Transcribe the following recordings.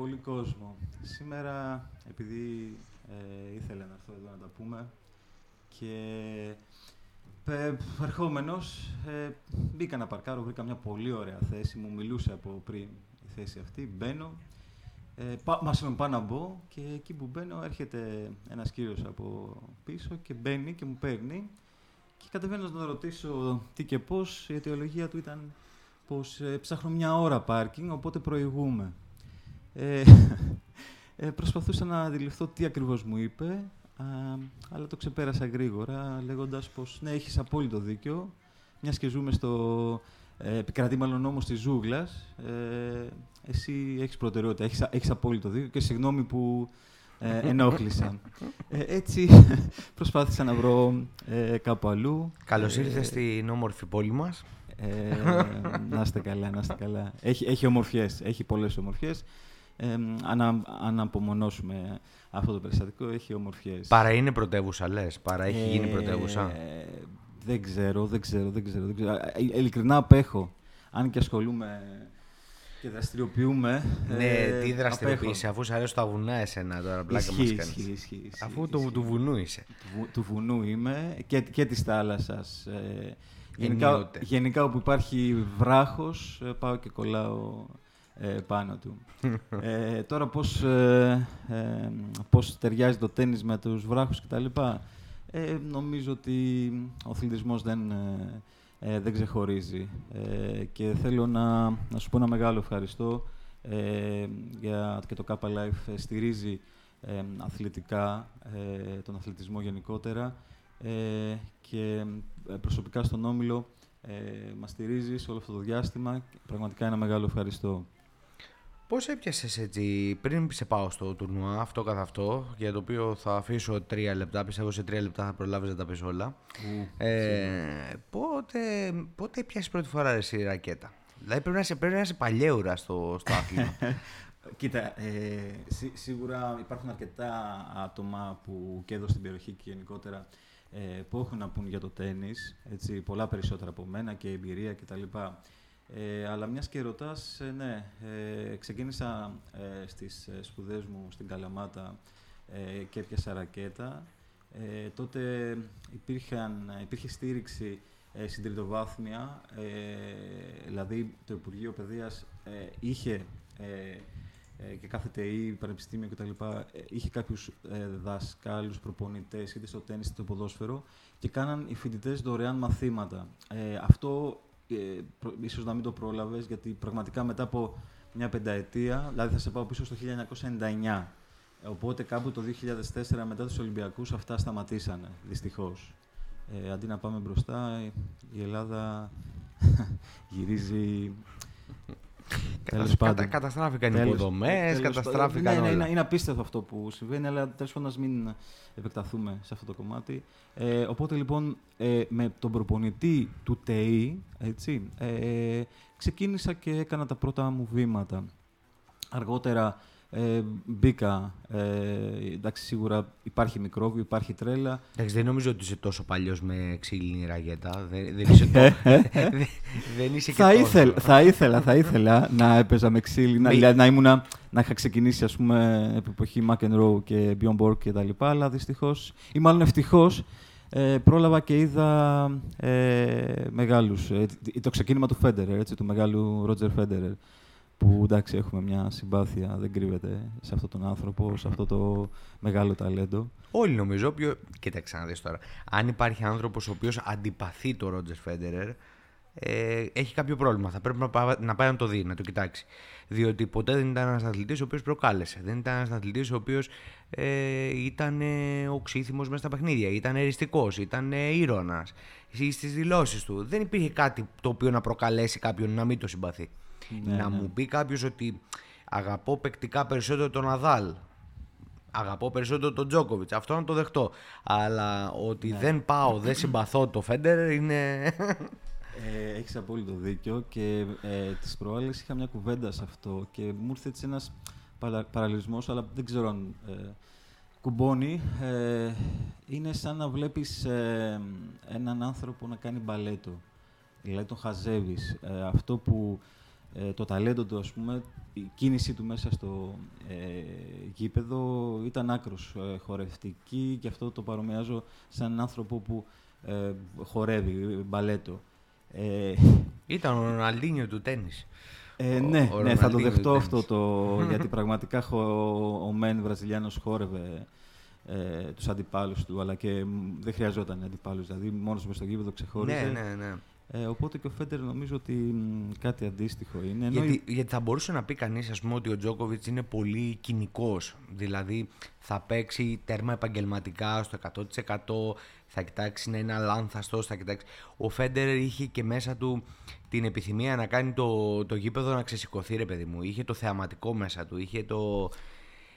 Πολύ κόσμο. Σήμερα, επειδή ε, ήθελα να έρθω εδώ να τα πούμε και ε, ερχόμενος ε, μπήκα να παρκάρω, βρήκα μια πολύ ωραία θέση, μου μιλούσε από πριν η θέση αυτή, μπαίνω, ε, πά, μας είπαμε πάω να μπω και εκεί που μπαίνω έρχεται ένας κύριος από πίσω και μπαίνει και μου παίρνει και κατεβαίνω να ρωτήσω τι και πώς, η αιτιολογία του ήταν πως ε, ψάχνω μια ώρα πάρκινγκ, οπότε προηγούμε. Ε, ε, προσπαθούσα να αντιληφθώ τι ακριβώς μου είπε, α, αλλά το ξεπέρασα γρήγορα, λέγοντας πως ναι, έχεις απόλυτο δίκιο, μιας και ζούμε στο ε, επικρατεί μάλλον νόμος της ζούγκλας, ε, εσύ έχεις προτεραιότητα, έχεις, έχεις απόλυτο δίκιο και συγγνώμη που ε, ενόχλησα. Ε, έτσι προσπάθησα να βρω ε, κάπου αλλού. Καλώς ήρθες στην όμορφη πόλη μας. Ε, να είστε καλά, να είστε καλά. Έχει, έχει ομορφιές, έχει πολλές ομορφιές. Ε, αν, αν απομονώσουμε αυτό το περιστατικό, έχει ομορφιές. Παρά είναι πρωτεύουσα, λες; Παρά έχει γίνει Ε, πρωτεύουσα; δεν ξέρω, δεν ξέρω, δεν ξέρω. Δεν ξέρω. Ε, ειλικρινά απέχω. Αν και ασχολούμαι και δραστηριοποιούμε. ναι, ε, τι δραστηριοποιήσει, απέχω. αφού σου αρέσουν τα βουνά εσένα τώρα, πλάκα μας Ισχύει, κάνεις. ισχύει, ισχύει, ισχύει, Αφού του, ισχύει. του βουνού είσαι. του, βου- του βουνού είμαι και, και της θάλασσας. Ε, γενικά, Ενίοτε. γενικά όπου υπάρχει βράχος ε, πάω και κολλάω ε, πάνω του. ε, τώρα πώς, ε, ε, πώς ταιριάζει το τέννις με τους βράχους κτλ. Ε, νομίζω ότι ο αθλητισμός δεν, ε, ε, δεν ξεχωρίζει. Ε, και θέλω να, να σου πω ένα μεγάλο ευχαριστώ ε, για και το Kappa Life ε, στηρίζει ε, αθλητικά, ε, τον αθλητισμό γενικότερα ε, και ε, προσωπικά στον Όμιλο ε, μας στηρίζεις σε όλο αυτό το διάστημα. Πραγματικά ένα μεγάλο ευχαριστώ. Πώς έπιασες έτσι, πριν σε πάω στο τουρνουά, αυτό καθ' αυτό, για το οποίο θα αφήσω τρία λεπτά, πιστεύω σε τρία λεπτά θα προλάβεις να τα πεις όλα. Ε, πότε, πότε έπιασες πρώτη φορά ρε, εσύ ρακέτα; Δηλαδή πρέπει να είσαι, πρέπει να είσαι παλιέουρα στο, στο άθλημα. Κοίτα, ε, σί- σίγουρα υπάρχουν αρκετά άτομα που και εδώ στην περιοχή και γενικότερα ε, που έχουν να πούν για το τέννις, έτσι, πολλά περισσότερα από μένα και εμπειρία κτλ. Ε, αλλά μιας και ρωτάς, ε, ναι, ε, ξεκίνησα ε, στις ε, σπουδές μου στην Καλαμάτα ε, και έπιασα ρακέτα. Ε, τότε υπήρχαν, υπήρχε στήριξη ε, στην τριτοβάθμια, ε, δηλαδή το Υπουργείο Παιδείας ε, είχε ε, ε, και κάθε ΤΕΗ, πανεπιστήμιο κτλ. Ε, είχε κάποιους ε, δασκάλους, προπονητές, είτε στο τέννις είτε στο ποδόσφαιρο και κάναν οι φοιτητές δωρεάν μαθήματα. Ε, αυτό ε, προ- ίσως να μην το πρόλαβες, γιατί πραγματικά μετά από μια πενταετία, δηλαδή θα σε πάω πίσω στο 1999, ε, οπότε κάπου το 2004 μετά τους Ολυμπιακούς αυτά σταματήσανε, δυστυχώς. Ε, αντί να πάμε μπροστά, η- η Ελλάδα γυρίζει Τέλος Κατα- πάντων. καταστράφηκαν οι Τέλος- υποδομές, τέλος καταστράφηκαν πάντων. Ναι, ναι, όλα. είναι, είναι απίστευτο αυτό που συμβαίνει, αλλά τέλος πάντων ας μην επεκταθούμε σε αυτό το κομμάτι. Ε, οπότε λοιπόν ε, με τον προπονητή του ΤΕΗ, έτσι, ε, ξεκίνησα και έκανα τα πρώτα μου βήματα. Αργότερα ε, μπήκα, ε, εντάξει σίγουρα υπάρχει μικρόβιο, υπάρχει τρέλα. Εντάξει, δεν νομίζω ότι είσαι τόσο παλιός με ξύλινη ραγέτα. Δεν, δεν είσαι, το... δεν, δεν είσαι και θα, τόσο. ήθελ, θα ήθελα, θα ήθελα να έπαιζα με ξύλι, να, Μη- δηλαδή να, ήμουνα, να είχα ξεκινήσει ας πούμε επί εποχή McEnroe και Bjorn Borg και τα λοιπά, αλλά δυστυχώς, ή μάλλον ευτυχώς, ε, πρόλαβα και είδα ε, μεγάλους. Ε, τ- το ξεκίνημα του Federer, έτσι, του μεγάλου Roger Federer, που εντάξει έχουμε μια συμπάθεια, δεν κρύβεται σε αυτόν τον άνθρωπο, σε αυτό το μεγάλο ταλέντο. Όλοι νομίζω. Όποιο... Κοίταξε να δεις τώρα. Αν υπάρχει άνθρωπος ο οποίος αντιπαθεί το Ρότζερ Φέντερερ, ε, έχει κάποιο πρόβλημα. Θα πρέπει να, πά- να πάει να το δει, να το κοιτάξει. Διότι ποτέ δεν ήταν ένας αθλητής ο οποίος προκάλεσε. Δεν ήταν ένας αθλητής ο οποίος ε, ήταν ε, οξύθυμος μέσα στα παιχνίδια. Ήταν εριστικός, ήταν ε, ήρωας στις δηλώσεις του. Δεν υπήρχε κάτι το οποίο να προκαλέσει κάποιον να μην το συμπαθεί. Ναι, να ναι. μου πει κάποιος ότι αγαπώ παικτικά περισσότερο τον Ναδάλ Αγαπώ περισσότερο τον Τζόκοβιτς. Αυτό να το δεχτώ. Αλλά ότι δεν πάω, δεν συμπαθώ το Φέντερ είναι. Ε, έχεις απόλυτο δίκιο και ε, τις προάλλες είχα μια κουβέντα σε αυτό και μου ήρθε έτσι ένας παρα, παραλυσμός, αλλά δεν ξέρω αν ε, κουμπώνει. Ε, είναι σαν να βλέπεις ε, έναν άνθρωπο να κάνει μπαλέτο. Δηλαδή τον χαζεύεις. Ε, αυτό που ε, το ταλέντο του, ας πούμε, η κίνησή του μέσα στο ε, γήπεδο ήταν άκρος ε, χορευτική και αυτό το παρομοιάζω σαν έναν άνθρωπο που ε, χορεύει, μπαλέτο. Ε, ήταν ο Ροναλντίνιο του τέννις. Ε, ναι, ναι θα το δεχτώ αυτό το, γιατί πραγματικά ο, ο Μεν Βραζιλιάνος χόρευε ε, τους αντιπάλους του, αλλά και δεν χρειαζόταν αντιπάλους, δηλαδή μόνος με στο γήπεδο ξεχώριζε. Ναι, ναι, ναι. Ε, οπότε και ο Φέντερ νομίζω ότι κάτι αντίστοιχο είναι. Γιατί, γιατί θα μπορούσε να πει κανείς ας πούμε, ότι ο Τζόκοβιτς είναι πολύ κοινικός. Δηλαδή θα παίξει τέρμα επαγγελματικά στο 100%, θα κοιτάξει να είναι αλάνθαστος, θα κοιτάξει... Ο Φέντερ είχε και μέσα του την επιθυμία να κάνει το, το γήπεδο να ξεσηκωθεί ρε παιδί μου. Είχε το θεαματικό μέσα του, είχε το...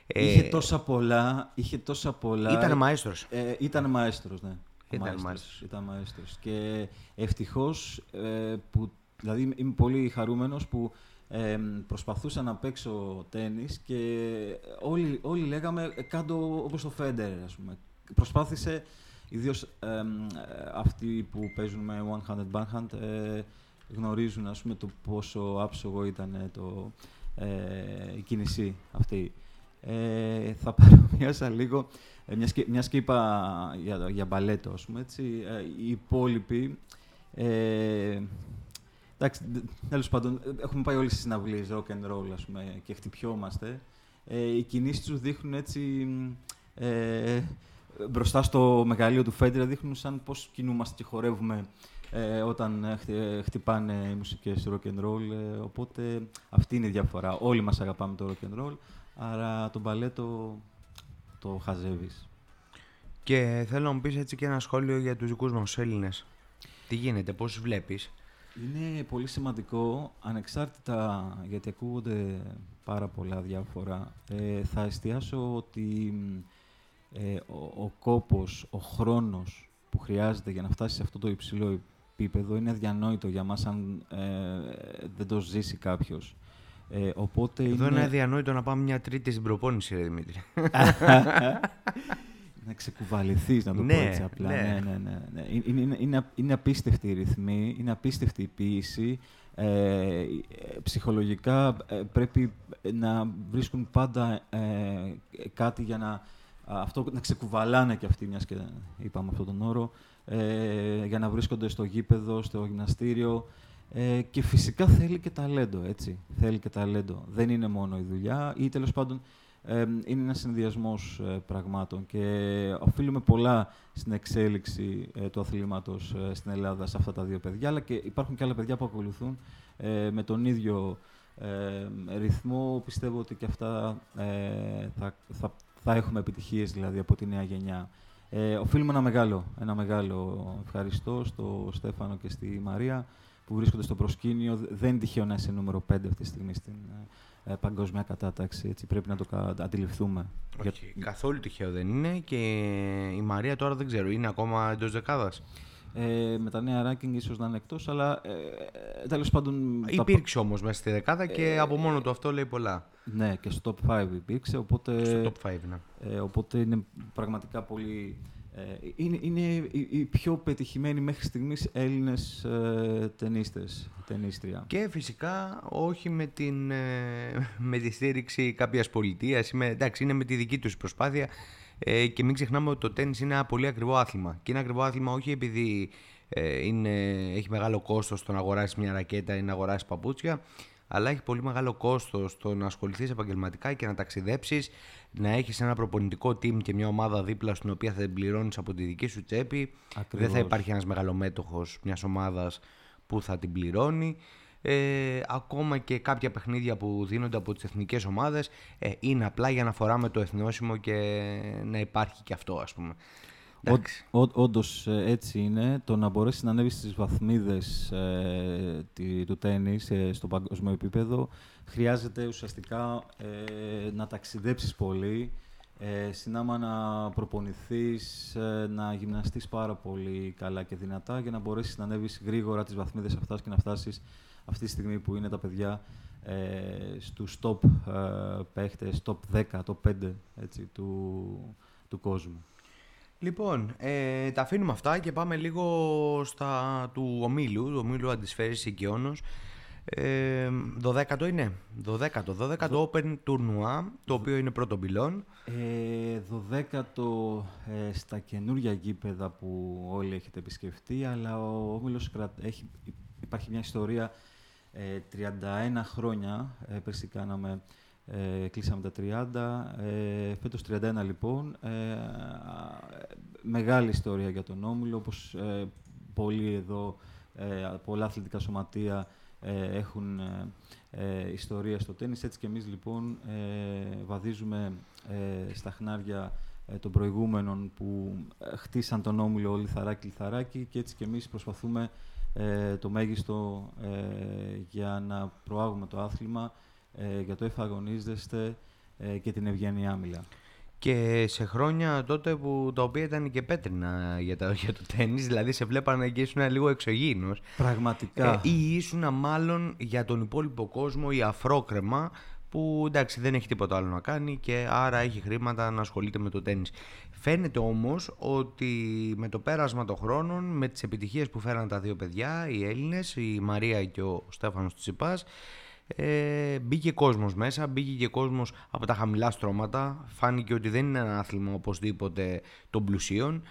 Είχε ε, τόσα πολλά, είχε τόσα πολλά. Ήταν μαέστρος. Ε, ήταν μαέστρος, ναι. Ήταν μαέστρος. Ήταν μαέστρος. Και ευτυχώς ε, που, δηλαδή είμαι πολύ χαρούμενος που ε, προσπαθούσα να παίξω τέννις και όλοι, όλοι λέγαμε ε, κάτω όπως το Φέντερ, ας πούμε. Προσπάθησε, ιδίως αυτοί που παίζουν με one-handed backhand, ε, γνωρίζουν ας πούμε, το πόσο άψογο ήταν το, ε, η κίνηση αυτή. Ε, θα παρομοιάσα λίγο, ε, μιας, και, μιας και είπα για, για μπαλέτο, ας πούμε, έτσι, ε, οι υπόλοιποι, ε, εντάξει, τέλος πάντων, έχουμε πάει όλοι στις συναυλίες, rock and roll, ας πούμε, και χτυπιόμαστε. Ε, οι κινήσεις τους δείχνουν έτσι, ε, μπροστά στο μεγαλείο του Φέντρα, δείχνουν σαν πώς κινούμαστε και χορεύουμε ε, όταν χτυπάνε οι μουσικές rock and roll. Ε, οπότε αυτή είναι η διαφορά. Όλοι μας αγαπάμε το rock and roll, άρα το μπαλέτο το χαζεύεις. Και θέλω να μου πεις έτσι και ένα σχόλιο για τους δικούς μας Έλληνες. Τι γίνεται, πώς βλέπεις; Είναι πολύ σημαντικό, ανεξάρτητα, γιατί ακούγονται πάρα πολλά διάφορα, ε, θα εστιάσω ότι ε, ο, ο κόπος, ο χρόνος που χρειάζεται για να φτάσεις σε αυτό το υψηλό επίπεδο είναι αδιανόητο για μας αν ε, δεν το ζήσει κάποιος. Ε, οπότε Εδώ είναι... είναι αδιανόητο να πάμε μια τρίτη στην προπόνηση, ρε Δημήτρη. να ξεκουβαληθείς, να το ναι, πω έτσι απλά. Ναι. Ναι, ναι, ναι, ναι. Είναι, είναι, είναι, είναι απίστευτη η ρυθμή, είναι απίστευτη η ποιήση. Ε, ψυχολογικά ε, πρέπει να βρίσκουν πάντα ε, κάτι για να, αυτό, να ξεκουβαλάνε και αυτοί, μιας και είπαμε αυτόν τον όρο, ε, για να βρίσκονται στο γήπεδο, στο γυμναστήριο. Ε, και φυσικά θέλει και ταλέντο, έτσι. Θέλει και ταλέντο. Δεν είναι μόνο η δουλειά ή τέλος πάντων ε, είναι ένας συνδυασμός ε, πραγμάτων και οφείλουμε πολλά στην εξέλιξη ε, του αθλήματος στην Ελλάδα σε αυτά τα δύο παιδιά, αλλά και υπάρχουν και άλλα παιδιά που ακολουθούν με τον ίδιο ρυθμό. Πιστεύω ότι και αυτά θα, θα, θα έχουμε επιτυχίες δηλαδή από τη νέα γενιά. Ε, οφείλουμε ένα μεγάλο, ένα μεγάλο ευχαριστώ στο Στέφανο και στη Μαρία που βρίσκονται στο προσκήνιο. Δεν είναι τυχαίο να είσαι νούμερο 5 αυτή τη στιγμή στην ε, ε, παγκόσμια κατάταξη. Έτσι, πρέπει να το αντιληφθούμε. Όχι, Για... καθόλου τυχαίο δεν είναι και η Μαρία τώρα δεν ξέρω, είναι ακόμα εντός δεκάδας. Ε, με τα νέα ranking ίσως να είναι εκτός, αλλά ε, ε τέλος πάντων... Υπήρξε τα... όμως μέσα στη δεκάδα και ε, από μόνο του αυτό λέει πολλά. Ναι, και στο top 5 υπήρξε, οπότε... Στο top 5, ναι. Ε, οπότε είναι πραγματικά πολύ... Ε, είναι, είναι οι, πιο πετυχημένοι μέχρι στιγμής Έλληνες ε, ταινίστες, ταινίστρια. Και φυσικά όχι με, την, ε, με τη στήριξη κάποιας πολιτείας, εντάξει, είναι με τη δική τους προσπάθεια ε, και μην ξεχνάμε ότι το τέννις είναι ένα πολύ ακριβό άθλημα. Και είναι ακριβό άθλημα όχι επειδή ε, είναι, έχει μεγάλο κόστος το να αγοράσεις μια ρακέτα ή να αγοράσεις παπούτσια, αλλά έχει πολύ μεγάλο κόστος το να ασχοληθείς επαγγελματικά και να ταξιδέψεις, να έχεις ένα προπονητικό team και μια ομάδα δίπλα στην οποία θα την πληρώνεις από τη δική σου τσέπη. Δεν θα υπάρχει ένας μεγαλομέτωχος μιας ομάδας που θα την πληρώνει. Ε, ακόμα και κάποια παιχνίδια που δίνονται από τις εθνικές ομάδες ε, είναι απλά για να φοράμε το εθνόσημο και να υπάρχει και αυτό ας πούμε. Όντως ε, έτσι είναι. Το να μπορέσεις να ανέβεις στι βαθμίδες ε, του τέννη ε, στο παγκόσμιο επίπεδο χρειάζεται ουσιαστικά ε, να ταξιδέψεις πολύ. Ε, συνάμα να προπονηθείς, να γυμναστείς πάρα πολύ καλά και δυνατά για να μπορέσεις να ανέβεις γρήγορα τις βαθμίδες αυτές και να φτάσεις αυτή τη στιγμή που είναι τα παιδιά ε, στους top ε, παίχτες, top 10, top 5 έτσι, του, του κόσμου. Λοιπόν, ε, τα αφήνουμε αυτά και πάμε λίγο στα του ομίλου, του ομίλου Αντισφαίρης Οικειώνος. Ε, 12ο είναι. 12ο. 12ο Open Tournoi, το οποίο είναι πρώτο πυλόν. Ε, 12ο ε, στα καινούργια γήπεδα που όλοι έχετε επισκεφτεί, αλλά ο Όμιλος έχει, υπάρχει μια ιστορία ε, 31 χρόνια. Ε, πέρσι κάναμε, ε, κλείσαμε τα 30. Ε, φέτος 31 λοιπόν. Ε, μεγάλη ιστορία για τον Όμιλο, όπως ε, πολλοί εδώ, ε, πολλά αθλητικά σωματεία ε, έχουν ε, ε, ιστορία στο τέννις. Έτσι και εμείς λοιπόν βαδίζουμε στα χνάρια των προηγούμενων που χτίσαν τον όμιλο λιθαράκι-λιθαράκι και έτσι και εμείς προσπαθούμε το μέγιστο για να προάγουμε το άθλημα, για το εφαγωνίζεστε και την ευγένειά μίλα. Και σε χρόνια τότε που τα οποία ήταν και πέτρινα για το, για το τέννις, δηλαδή σε βλέπανε και ήσουν λίγο εξωγήινος. Πραγματικά. Ε, ή ήσουν μάλλον για τον υπόλοιπο κόσμο η αφρόκρεμα που εντάξει δεν έχει τίποτα άλλο να κάνει και άρα έχει χρήματα να ασχολείται με το τέννις. Φαίνεται όμως ότι με το πέρασμα των χρόνων, με τις επιτυχίες που φέραν τα δύο παιδιά, οι Έλληνες, η Μαρία και ο Στέφανος Τσιπάς, ε, μπήκε κόσμος μέσα, μπήκε και κόσμος από τα χαμηλά στρώματα. Φάνηκε ότι δεν είναι ένα άθλημα οπωσδήποτε των πλουσίων.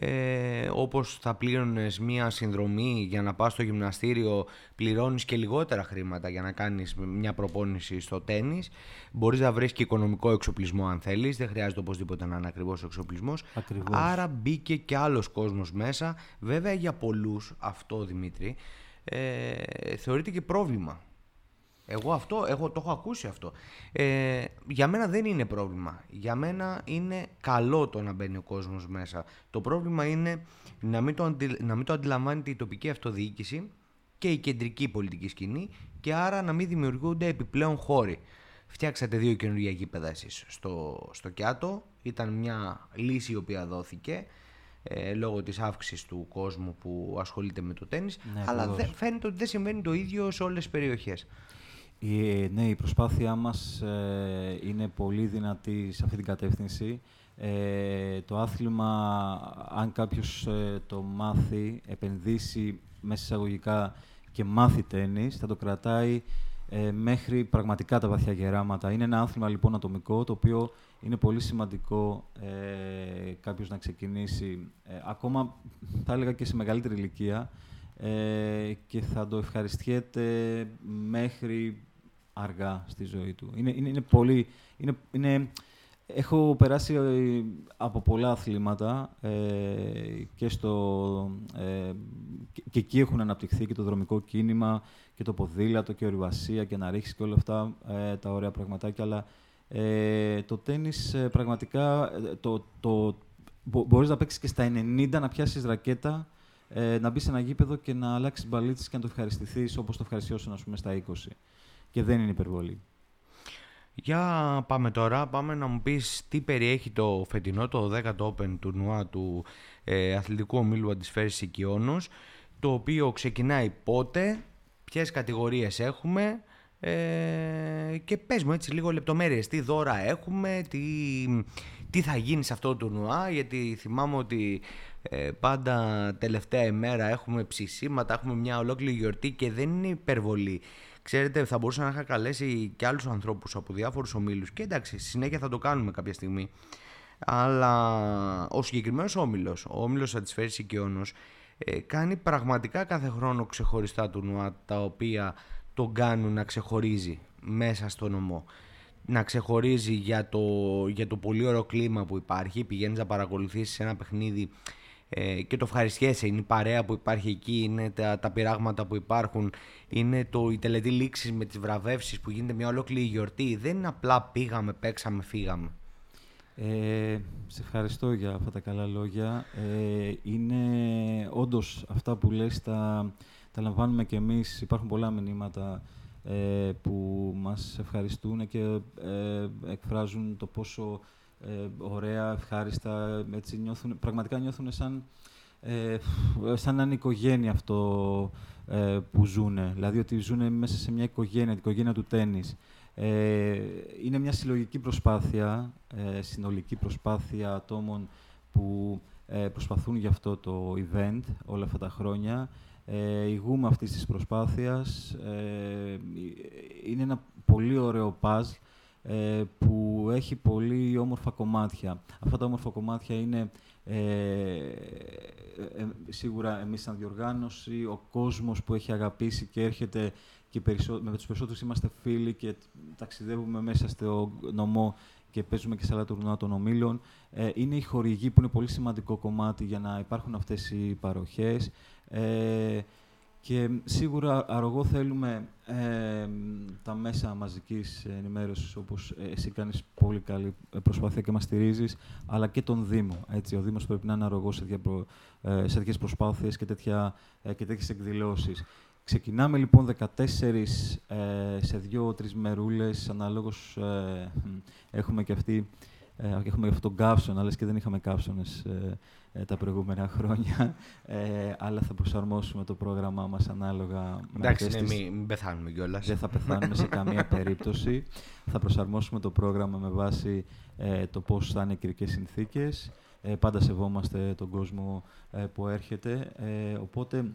Ε, όπως θα πλήρωνες μία συνδρομή για να πας στο γυμναστήριο πληρώνεις και λιγότερα χρήματα για να κάνεις μια προπόνηση στο τέννις μπορείς να βρεις και οικονομικό εξοπλισμό αν θέλεις δεν χρειάζεται οπωσδήποτε να είναι ακριβώς ο εξοπλισμός Ακριβώς. άρα μπήκε και άλλος κόσμος μέσα βέβαια για πολλούς αυτό Δημήτρη ε, θεωρείται και πρόβλημα εγώ αυτό έχω, το έχω ακούσει αυτό. Ε, για μένα δεν είναι πρόβλημα. Για μένα είναι καλό το να μπαίνει ο κόσμος μέσα. Το πρόβλημα είναι να μην το, αντι, να μην το αντιλαμβάνεται η τοπική αυτοδιοίκηση και η κεντρική πολιτική σκηνή και άρα να μην δημιουργούνται επιπλέον χώροι. Φτιάξατε δύο καινούργια γήπεδα εσείς στο, στο Κιάτο. Ήταν μια λύση η οποία δόθηκε ε, λόγω της αύξησης του κόσμου που ασχολείται με το τέννις. Ναι, αλλά φαίνεται ότι δεν συμβαίνει το ίδιο σε όλες τις περιοχές. Η, ναι, η προσπάθειά μας ε, είναι πολύ δυνατή σε αυτή την κατεύθυνση. Ε, το άθλημα, αν κάποιος ε, το μάθει, επενδύσει μέσα εισαγωγικά και μάθει τέννις, θα το κρατάει μέχρι πραγματικά τα βαθιά γεράματα. Είναι ένα άθλημα λοιπόν ατομικό, το οποίο είναι πολύ σημαντικό ε, κάποιος να ξεκινήσει, ακόμα θα έλεγα και σε μεγαλύτερη ηλικία, και θα το ευχαριστιέται μέχρι αργά στη ζωή του. Είναι, είναι, είναι πολύ... Είναι, είναι, έχω περάσει ε, από πολλά αθλήματα ε, και, στο, ε, και, εκεί έχουν αναπτυχθεί και το δρομικό κίνημα και το ποδήλατο και ορειβασία και να ρίξεις και όλα αυτά ε, τα ωραία πραγματάκια, αλλά ε, το τέννις πραγματικά το, το, μπορείς να παίξεις και στα 90 να πιάσεις ρακέτα να μπεις σε ένα γήπεδο και να αλλάξεις μπαλίτσε και να το ευχαριστηθείς όπως το ευχαριστιώσουν, ας πούμε, στα 20 και δεν είναι υπερβολή. Για πάμε τώρα, πάμε να μου πεις τι περιέχει το φετινό, το 10ο Open τουρνουά του ε, αθλητικού ομίλου Αντισφαίρησης Οικειώνος, το οποίο ξεκινάει πότε, ποιες κατηγορίες έχουμε ε, και πες μου έτσι λίγο λεπτομέρειες, τι δώρα έχουμε, τι, τι θα γίνει σε αυτό το τουρνουά, γιατί θυμάμαι ότι ε, πάντα τελευταία ημέρα έχουμε ψησίματα, έχουμε μια ολόκληρη γιορτή και δεν είναι υπερβολή Ξέρετε, θα μπορούσα να είχα καλέσει και άλλους ανθρώπους από διάφορους ομίλους και εντάξει, στη συνέχεια θα το κάνουμε κάποια στιγμή. Αλλά ο συγκεκριμένος όμιλος, ο όμιλος Αντισφαίρη Οικειώνο, ε, κάνει πραγματικά κάθε χρόνο ξεχωριστά τουρνουά τα οποία τον κάνουν να ξεχωρίζει μέσα στο νομό. Να ξεχωρίζει για το, για το πολύ ωραίο κλίμα που υπάρχει. Πηγαίνεις να παρακολουθήσεις ένα παιχνίδι ε, και το ευχαριστιέσαι. Είναι η παρέα που υπάρχει εκεί, είναι τα, τα πειράγματα που υπάρχουν, είναι το, η τελετή λήξη με τις βραβεύσεις που γίνεται μια ολόκληρη γιορτή. Δεν είναι απλά πήγαμε, παίξαμε, φύγαμε. Ε, σε ευχαριστώ για αυτά τα καλά λόγια. Ε, είναι όντως αυτά που λες τα, τα λαμβάνουμε και εμείς. Υπάρχουν πολλά μηνύματα ε, που μας ευχαριστούν και ε, εκφράζουν το πόσο ε, ωραία, ευχάριστα, έτσι νιώθουν, πραγματικά νιώθουν σαν, ε, σαν να είναι οικογένεια αυτό ε, που ζουν. Δηλαδή ότι ζουν μέσα σε μια οικογένεια, την οικογένεια του τέννις. Ε, είναι μια συλλογική προσπάθεια, ε, συνολική προσπάθεια ατόμων που ε, προσπαθούν για αυτό το event όλα αυτά τα χρόνια. Ε, ηγούμε αυτής της προσπάθειας. Ε, είναι ένα πολύ ωραίο παζ ε, που έχει πολύ όμορφα κομμάτια. Αυτά τα όμορφα κομμάτια είναι ε, ε, σίγουρα εμείς σαν διοργάνωση, ο κόσμος που έχει αγαπήσει και έρχεται και με τους περισσότερους είμαστε φίλοι και ταξιδεύουμε μέσα στο νομό και παίζουμε και σε άλλα τουρνουά των ομίλων. Ε, είναι η χορηγή που είναι πολύ σημαντικό κομμάτι για να υπάρχουν αυτές οι παροχές. Ε, και σίγουρα αργό θέλουμε ε, τα μέσα μαζικής ενημέρωσης, όπως εσύ κάνεις πολύ καλή προσπάθεια και μας στηρίζεις, αλλά και τον Δήμο. Έτσι. Ο Δήμος πρέπει να είναι αργός σε, τέτοια σε τέτοιες προσπάθειες και, τέτοια, και τέτοιες εκδηλώσεις. Ξεκινάμε λοιπόν 14 ε, σε δύο-τρεις μερούλες, αναλόγως ε, έχουμε και αυτή, ε, έχουμε και αυτόν τον καύσωνα, αλλά και δεν είχαμε καύσωνες ε, ε, τα προηγούμενα χρόνια, αλλά θα προσαρμόσουμε το πρόγραμμά μας ανάλογα Εντάξει, με ναι, μην, μην πεθάνουμε κιόλας. Δεν θα πεθάνουμε σε καμία περίπτωση. Θα προσαρμόσουμε το πρόγραμμα με βάση το πώς θα είναι οι κυρικές συνθήκες. πάντα σεβόμαστε τον κόσμο που έρχεται, οπότε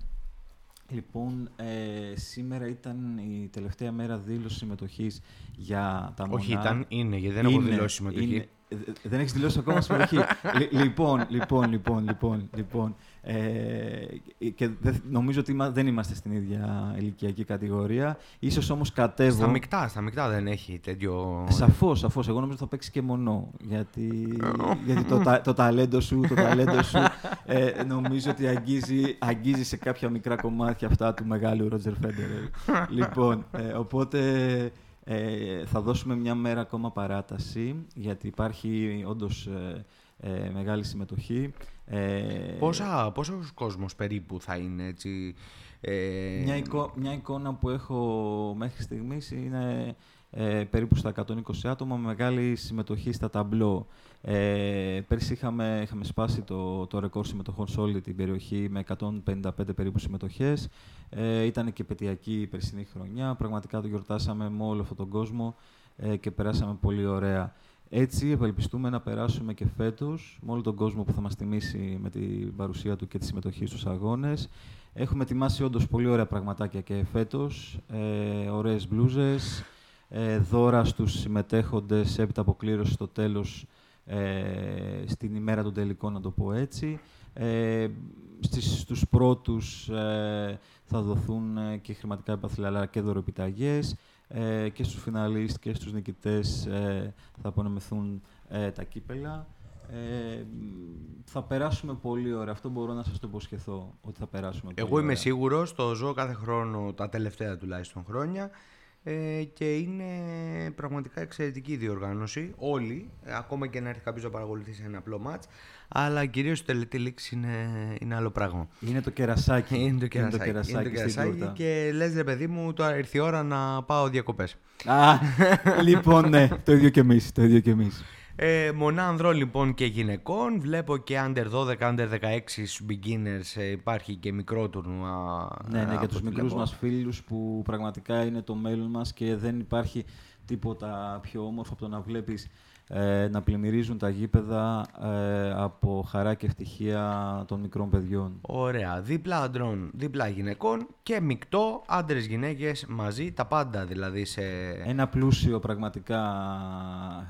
Λοιπόν, ε, σήμερα ήταν η τελευταία μέρα δήλωση συμμετοχής για τα μονά. Όχι, ήταν, είναι, γιατί δεν έχω δηλώσει συμμετοχή. Είναι, ε, δεν έχεις δηλώσει ακόμα συμμετοχή. λοιπόν, λοιπόν, λοιπόν, λοιπόν, λοιπόν. Ε, και νομίζω ότι δεν είμαστε στην ίδια ηλικιακή κατηγορία. Ίσως όμως κατέβω... Στα μεικτά, στα μεικτά δεν έχει τέτοιο... Σαφώς, σαφώς. Εγώ νομίζω ότι θα παίξει και μονό. Γιατί, γιατί το, το, ταλέντο σου, το ταλέντο σου ε, νομίζω ότι αγγίζει, αγγίζει σε κάποια μικρά κομμάτια αυτά του μεγάλου Ρότζερ Φέντερ. λοιπόν, ε, οπότε ε, θα δώσουμε μια μέρα ακόμα παράταση, γιατί υπάρχει όντως ε, ε, μεγάλη συμμετοχή. Ε, Πόσα, πόσος κόσμος περίπου θα είναι έτσι... Ε... Μια, μια εικόνα που έχω μέχρι στιγμής είναι ε, περίπου στα 120 άτομα με μεγάλη συμμετοχή στα ταμπλό. Ε, πέρσι είχαμε, είχαμε σπάσει το, το ρεκόρ συμμετοχών σε όλη την περιοχή με 155 περίπου συμμετοχές. Ε, ήταν και πετειακή η περσινή χρονιά. Πραγματικά το γιορτάσαμε με όλο αυτόν τον κόσμο ε, και περάσαμε πολύ ωραία. Έτσι, ευελπιστούμε να περάσουμε και φέτος με όλο τον κόσμο που θα μας τιμήσει με την παρουσία του και τη συμμετοχή στους αγώνες. Έχουμε ετοιμάσει όντως πολύ ωραία πραγματάκια και φέτος. Ε, Ωραίες μπλούζες, ε, δώρα στους συμμετέχοντες έπειτα αποκλήρωση στο τέλος ε, στην ημέρα των τελικών, να το πω έτσι. Ε, στις, στους πρώτους ε, θα δοθούν ε, και χρηματικά επαθλή, αλλά και δωροπιταγές ε, και στους φιναλίστ και στους νικητές ε, θα απονεμηθούν ε, τα κύπελα. Ε, θα περάσουμε πολύ ωραία. Αυτό μπορώ να σας το υποσχεθώ, ότι θα περάσουμε πολύ Εγώ είμαι σίγουρος, το ζω κάθε χρόνο, τα τελευταία τουλάχιστον χρόνια ε, και είναι πραγματικά εξαιρετική διοργάνωση. Όλοι, ακόμα και να έρθει κάποιος να παρακολουθήσει ένα απλό μάτς, αλλά κυρίως η τελετή λήξη είναι, είναι άλλο πράγμα. Είναι το κερασάκι. Είναι το κερασάκι, είναι το κερασάκι, είναι το και λες ρε παιδί μου, τώρα ήρθε η ώρα να πάω διακοπές. Α, λοιπόν ναι, το ίδιο και εμείς, το ίδιο και εμείς. Ε, μονά ανδρών λοιπόν και γυναικών. Βλέπω και under 12, under 16 beginners. Ε, υπάρχει και μικρό τουρνουά. Ναι, ναι, για τους μικρούς μας φίλους που πραγματικά είναι το μέλλον μας και δεν υπάρχει τίποτα πιο όμορφο από το να βλέπεις ε, να πλημμυρίζουν τα γήπεδα ε, από χαρά και ευτυχία των μικρών παιδιών. Ωραία. Δίπλα αντρών, δίπλα γυναικών και μεικτό άντρες-γυναίκες μαζί, τα πάντα δηλαδή σε... Ένα πλούσιο πραγματικά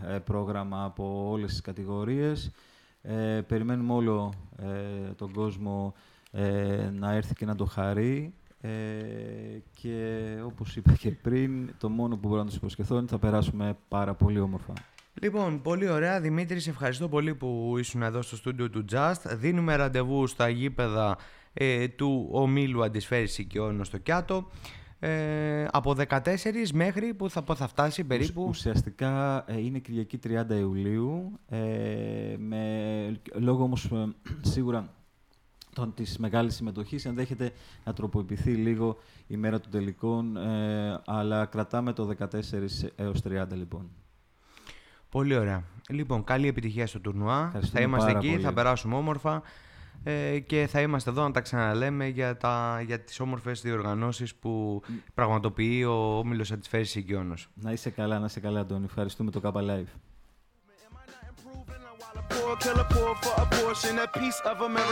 ε, πρόγραμμα από όλες τις κατηγορίες. Ε, περιμένουμε όλο τον κόσμο να έρθει και να το χαρεί. Ε, και όπως είπα και πριν, το μόνο που μπορώ να τους υποσχεθώ είναι ότι θα περάσουμε πάρα πολύ όμορφα. Λοιπόν, πολύ ωραία. Δημήτρη, σε ευχαριστώ πολύ που ήσουν εδώ στο στούντιο του Just. Δίνουμε ραντεβού στα γήπεδα ε, του ομίλου Αντισφαίρηση Οικειών στο Κιάτο. Ε, από 14 μέχρι που θα, θα φτάσει περίπου. Ουσιαστικά ε, είναι Κυριακή 30 Ιουλίου. Ε, με, λόγω όμως ε, σίγουρα των, της μεγάλης συμμετοχής ενδέχεται να τροποποιηθεί λίγο η μέρα των τελικών, ε, αλλά κρατάμε το 14 έως 30 λοιπόν. Πολύ ωραία. Λοιπόν, καλή επιτυχία στο τουρνουά. Θα είμαστε εκεί, θα περάσουμε όμορφα ε, και θα είμαστε εδώ να τα ξαναλέμε για, τα, για τις όμορφες διοργανώσεις που πραγματοποιεί ο Όμιλος Αντισφαίρησης Οικειώνος. Να είσαι καλά, να είσαι καλά, Αντώνη. Ευχαριστούμε το Kappa Live.